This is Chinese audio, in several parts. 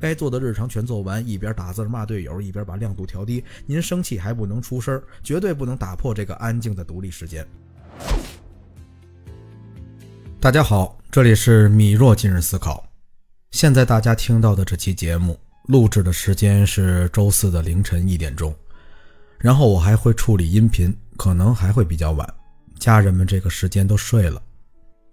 该做的日常全做完，一边打字骂队友，一边把亮度调低。您生气还不能出声，绝对不能打破这个安静的独立时间。大家好，这里是米若今日思考。现在大家听到的这期节目录制的时间是周四的凌晨一点钟，然后我还会处理音频，可能还会比较晚。家人们这个时间都睡了，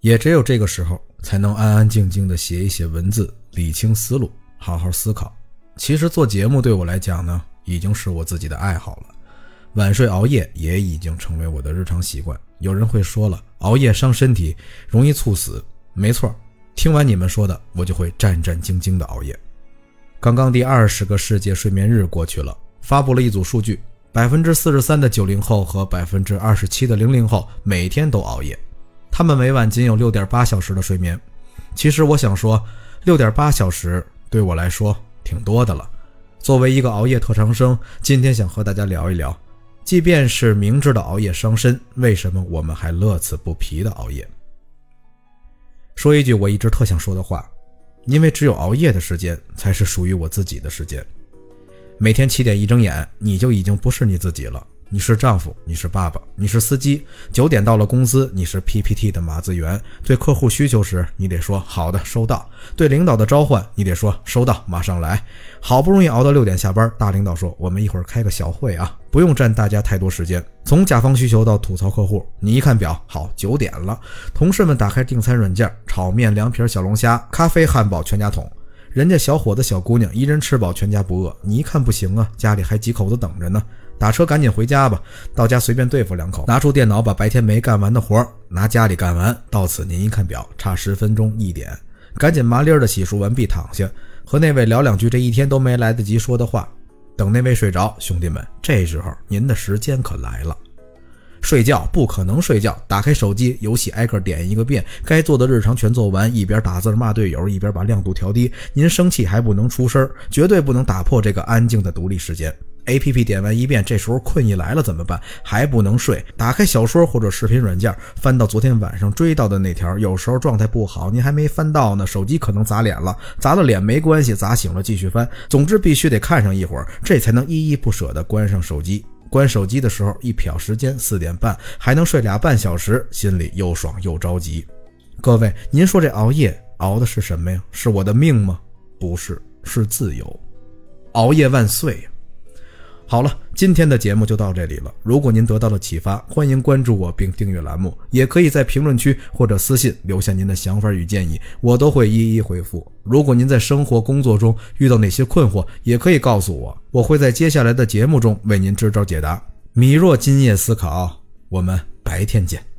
也只有这个时候才能安安静静的写一写文字，理清思路。好好思考。其实做节目对我来讲呢，已经是我自己的爱好了。晚睡熬夜也已经成为我的日常习惯。有人会说了，熬夜伤身体，容易猝死。没错，听完你们说的，我就会战战兢兢的熬夜。刚刚第二十个世界睡眠日过去了，发布了一组数据：百分之四十三的九零后和百分之二十七的零零后每天都熬夜，他们每晚仅有六点八小时的睡眠。其实我想说，六点八小时。对我来说挺多的了。作为一个熬夜特长生，今天想和大家聊一聊，即便是明知道熬夜伤身，为什么我们还乐此不疲的熬夜？说一句我一直特想说的话，因为只有熬夜的时间才是属于我自己的时间。每天七点一睁眼，你就已经不是你自己了。你是丈夫，你是爸爸，你是司机。九点到了公司，你是 PPT 的码字员。对客户需求时，你得说好的，收到；对领导的召唤，你得说收到，马上来。好不容易熬到六点下班，大领导说我们一会儿开个小会啊，不用占大家太多时间。从甲方需求到吐槽客户，你一看表，好，九点了。同事们打开订餐软件，炒面、凉皮、小龙虾、咖啡、汉堡全家桶。人家小伙子、小姑娘一人吃饱，全家不饿。你一看不行啊，家里还几口子等着呢。打车赶紧回家吧，到家随便对付两口，拿出电脑把白天没干完的活拿家里干完。到此您一看表，差十分钟一点，赶紧麻利儿的洗漱完毕躺下，和那位聊两句这一天都没来得及说的话。等那位睡着，兄弟们，这时候您的时间可来了。睡觉不可能睡觉，打开手机游戏挨个点一个遍，该做的日常全做完，一边打字骂队友，一边把亮度调低。您生气还不能出声，绝对不能打破这个安静的独立时间。A P P 点完一遍，这时候困意来了怎么办？还不能睡，打开小说或者视频软件，翻到昨天晚上追到的那条。有时候状态不好，您还没翻到呢，手机可能砸脸了。砸了脸没关系，砸醒了继续翻。总之必须得看上一会儿，这才能依依不舍地关上手机。关手机的时候一瞟时间，四点半，还能睡俩半小时，心里又爽又着急。各位，您说这熬夜熬的是什么呀？是我的命吗？不是，是自由。熬夜万岁呀！好了，今天的节目就到这里了。如果您得到了启发，欢迎关注我并订阅栏目，也可以在评论区或者私信留下您的想法与建议，我都会一一回复。如果您在生活工作中遇到哪些困惑，也可以告诉我，我会在接下来的节目中为您支招解答。米若今夜思考，我们白天见。